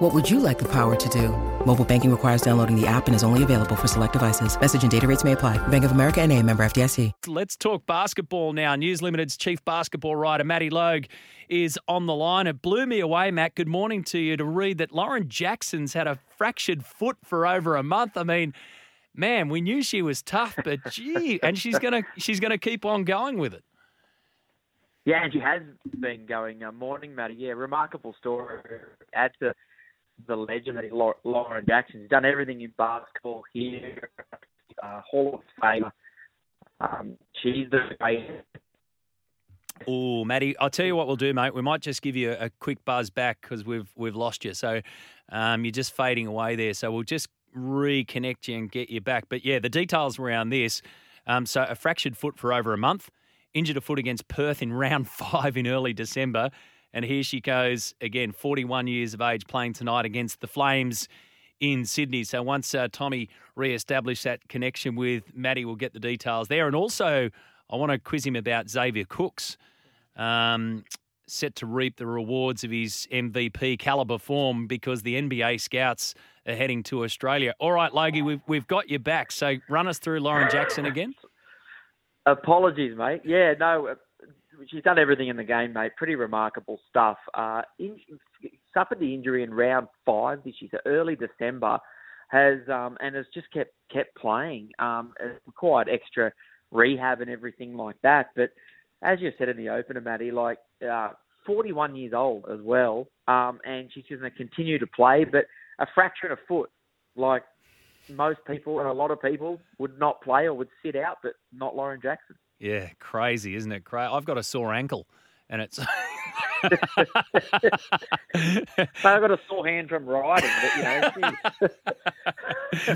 What would you like the power to do? Mobile banking requires downloading the app and is only available for select devices. Message and data rates may apply. Bank of America and a member FDIC. Let's talk basketball now. News Limited's chief basketball writer, Matty Logue, is on the line. It blew me away, Matt. Good morning to you to read that Lauren Jackson's had a fractured foot for over a month. I mean, man, we knew she was tough, but gee, and she's gonna she's gonna keep on going with it. Yeah, and she has been going. Uh, morning, Matty. Yeah, remarkable story. Add to the legend that is Lauren Jackson. She's done everything in basketball here, uh, Hall of Fame. Um, she's the greatest. Oh, Matty, I'll tell you what we'll do, mate. We might just give you a, a quick buzz back because we've we've lost you. So um, you're just fading away there. So we'll just reconnect you and get you back. But yeah, the details around this. Um, so a fractured foot for over a month, injured a foot against Perth in round five in early December. And here she goes again, 41 years of age, playing tonight against the Flames in Sydney. So once uh, Tommy re-established that connection with Maddie, we'll get the details there. And also, I want to quiz him about Xavier Cooks, um, set to reap the rewards of his MVP caliber form because the NBA scouts are heading to Australia. All right, Logie, we've we've got you back. So run us through Lauren Jackson again. Apologies, mate. Yeah, no, she's done everything in the game, mate. Pretty remarkable stuff. Uh, in, suffered the injury in round five this year, early December, has um, and has just kept kept playing. Um, required extra rehab and everything like that. But as you said in the opener, Matty, like uh, 41 years old as well, um, and she's going to continue to play. But a fracture in a foot, like most people and a lot of people would not play or would sit out, but not Lauren Jackson. Yeah, crazy, isn't it? Crazy. I've got a sore ankle, and it's. I've got a sore hand from riding, but you know,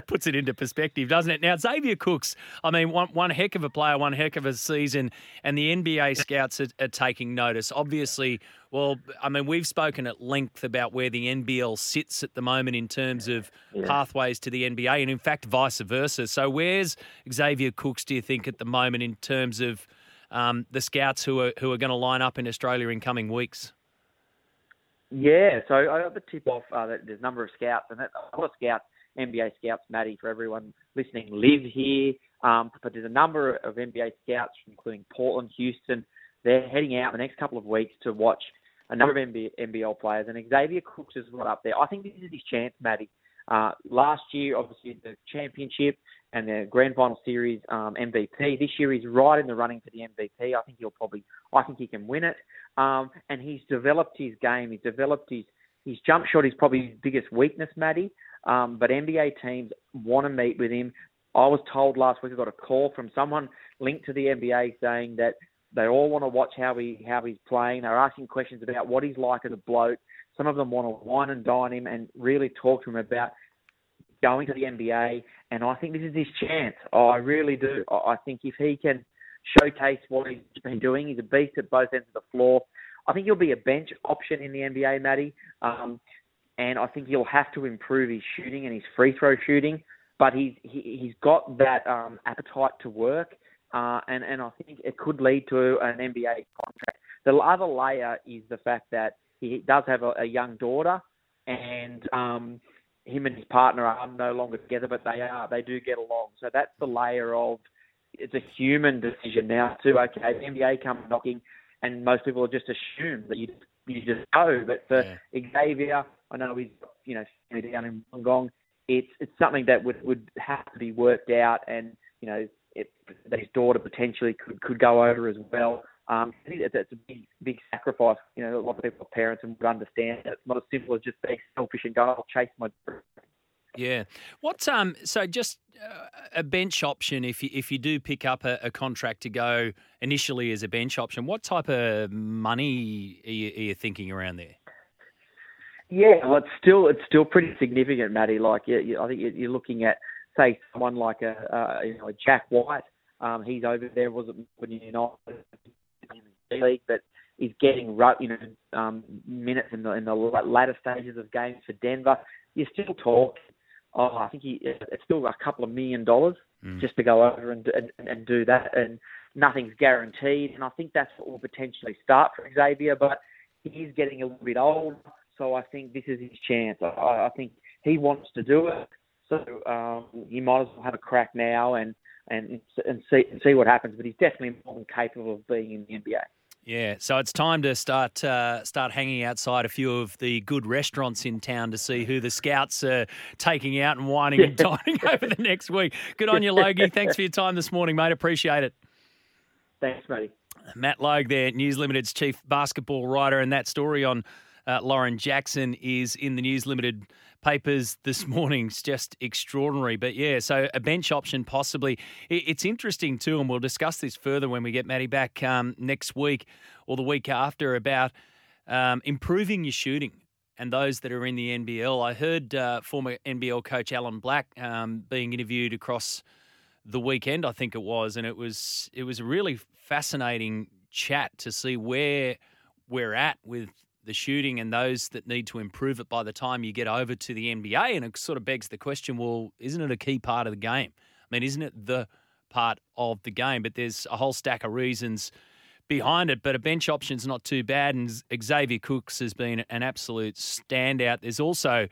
puts it into perspective, doesn't it? Now Xavier Cooks, I mean, one one heck of a player, one heck of a season, and the NBA scouts are, are taking notice. Obviously, well, I mean, we've spoken at length about where the NBL sits at the moment in terms of yeah. pathways to the NBA, and in fact, vice versa. So, where's Xavier Cooks? Do you think at the moment in terms of um, the scouts who are who are going to line up in Australia in coming weeks? Yeah, so I got the tip off uh, that there's a number of scouts, and that, a lot of scouts, NBA scouts, Maddie, for everyone listening, live here. Um, but there's a number of NBA scouts, including Portland, Houston. They're heading out the next couple of weeks to watch a number of NBA, NBL players, and Xavier Cooks is right up there. I think this is his chance, Maddie. Uh, last year, obviously, the championship and the grand final series um, MVP. This year, he's right in the running for the MVP. I think he'll probably, I think he can win it. Um, and he's developed his game. He's developed his his jump shot is probably his biggest weakness, Maddie. Um, but NBA teams want to meet with him. I was told last week I got a call from someone linked to the NBA saying that they all want to watch how he how he's playing. They're asking questions about what he's like as a bloke. Some of them want to wine and dine him and really talk to him about going to the NBA, and I think this is his chance. I really do. I think if he can showcase what he's been doing, he's a beast at both ends of the floor. I think he'll be a bench option in the NBA, Matty. Um, and I think he'll have to improve his shooting and his free throw shooting. But he's he, he's got that um, appetite to work, uh, and and I think it could lead to an NBA contract. The other layer is the fact that he does have a, a young daughter, and um, him and his partner are no longer together, but they are. They do get along. So that's the layer of it's a human decision now too. Okay, the NBA come knocking, and most people just assume that you you just go. But for yeah. Xavier, I know he's you know down in Wollongong. It's it's something that would would have to be worked out, and you know it, that his daughter potentially could could go over as well. Um, I think that's, a big, big sacrifice. You know, a lot of people are parents and would understand that it's not as simple as just being selfish and going, "I'll chase my." dream. Yeah. What's um? So just uh, a bench option if you if you do pick up a, a, contract to go initially as a bench option. What type of money are you, are you thinking around there? Yeah, well, it's still it's still pretty significant, Matty. Like, yeah, I think you're looking at say someone like a, uh, you know a Jack White Um, he's over there, was it Melbourne United league, but he's getting you know um, minutes in the in the latter stages of games for Denver. You're still talk. Oh, I think he, it's still a couple of million dollars mm. just to go over and, and and do that, and nothing's guaranteed. And I think that's what will potentially start for Xavier, but he's getting a little bit old, so I think this is his chance. I, I think he wants to do it, so um, he might as well have a crack now and and and see and see what happens. But he's definitely more than capable of being in the NBA. Yeah, so it's time to start uh, start hanging outside a few of the good restaurants in town to see who the scouts are taking out and whining and dining over the next week. Good on you, Logie. Thanks for your time this morning, mate. Appreciate it. Thanks, matey. Matt Logue there, News Limited's chief basketball writer, and that story on uh, Lauren Jackson is in the News Limited papers this morning. It's just extraordinary. But yeah, so a bench option possibly. It's interesting too, and we'll discuss this further when we get Maddie back um, next week or the week after about um, improving your shooting and those that are in the NBL. I heard uh, former NBL coach Alan Black um, being interviewed across the weekend, I think it was, and it was it was a really fascinating chat to see where we're at with the shooting and those that need to improve it by the time you get over to the NBA. And it sort of begs the question: Well, isn't it a key part of the game? I mean, isn't it the part of the game? But there's a whole stack of reasons behind it. But a bench option's not too bad, and Xavier Cooks has been an absolute standout. There's also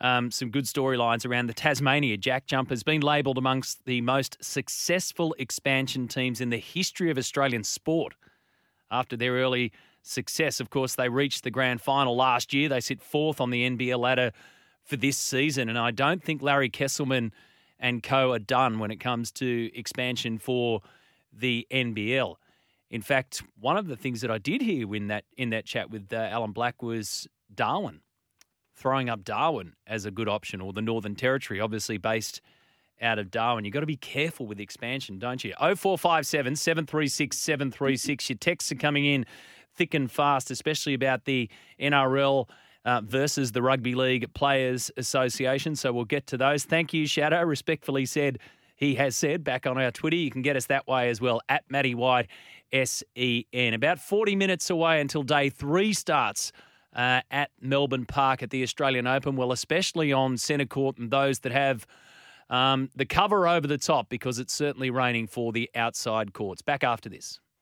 um, some good storylines around the Tasmania Jack Jumpers, been labelled amongst the most successful expansion teams in the history of Australian sport. After their early success, of course, they reached the grand final last year. They sit fourth on the NBL ladder for this season, and I don't think Larry Kestelman and co are done when it comes to expansion for the NBL. In fact, one of the things that I did hear in that in that chat with uh, Alan Black was Darwin throwing up Darwin as a good option, or the Northern Territory, obviously based out of Darwin. You've got to be careful with expansion, don't you? 0457 736 736. Your texts are coming in thick and fast, especially about the NRL. Uh, versus the Rugby League Players Association. So we'll get to those. Thank you, Shadow. Respectfully said, he has said back on our Twitter. You can get us that way as well at Matty White SEN. About 40 minutes away until day three starts uh, at Melbourne Park at the Australian Open. Well, especially on centre court and those that have um, the cover over the top because it's certainly raining for the outside courts. Back after this.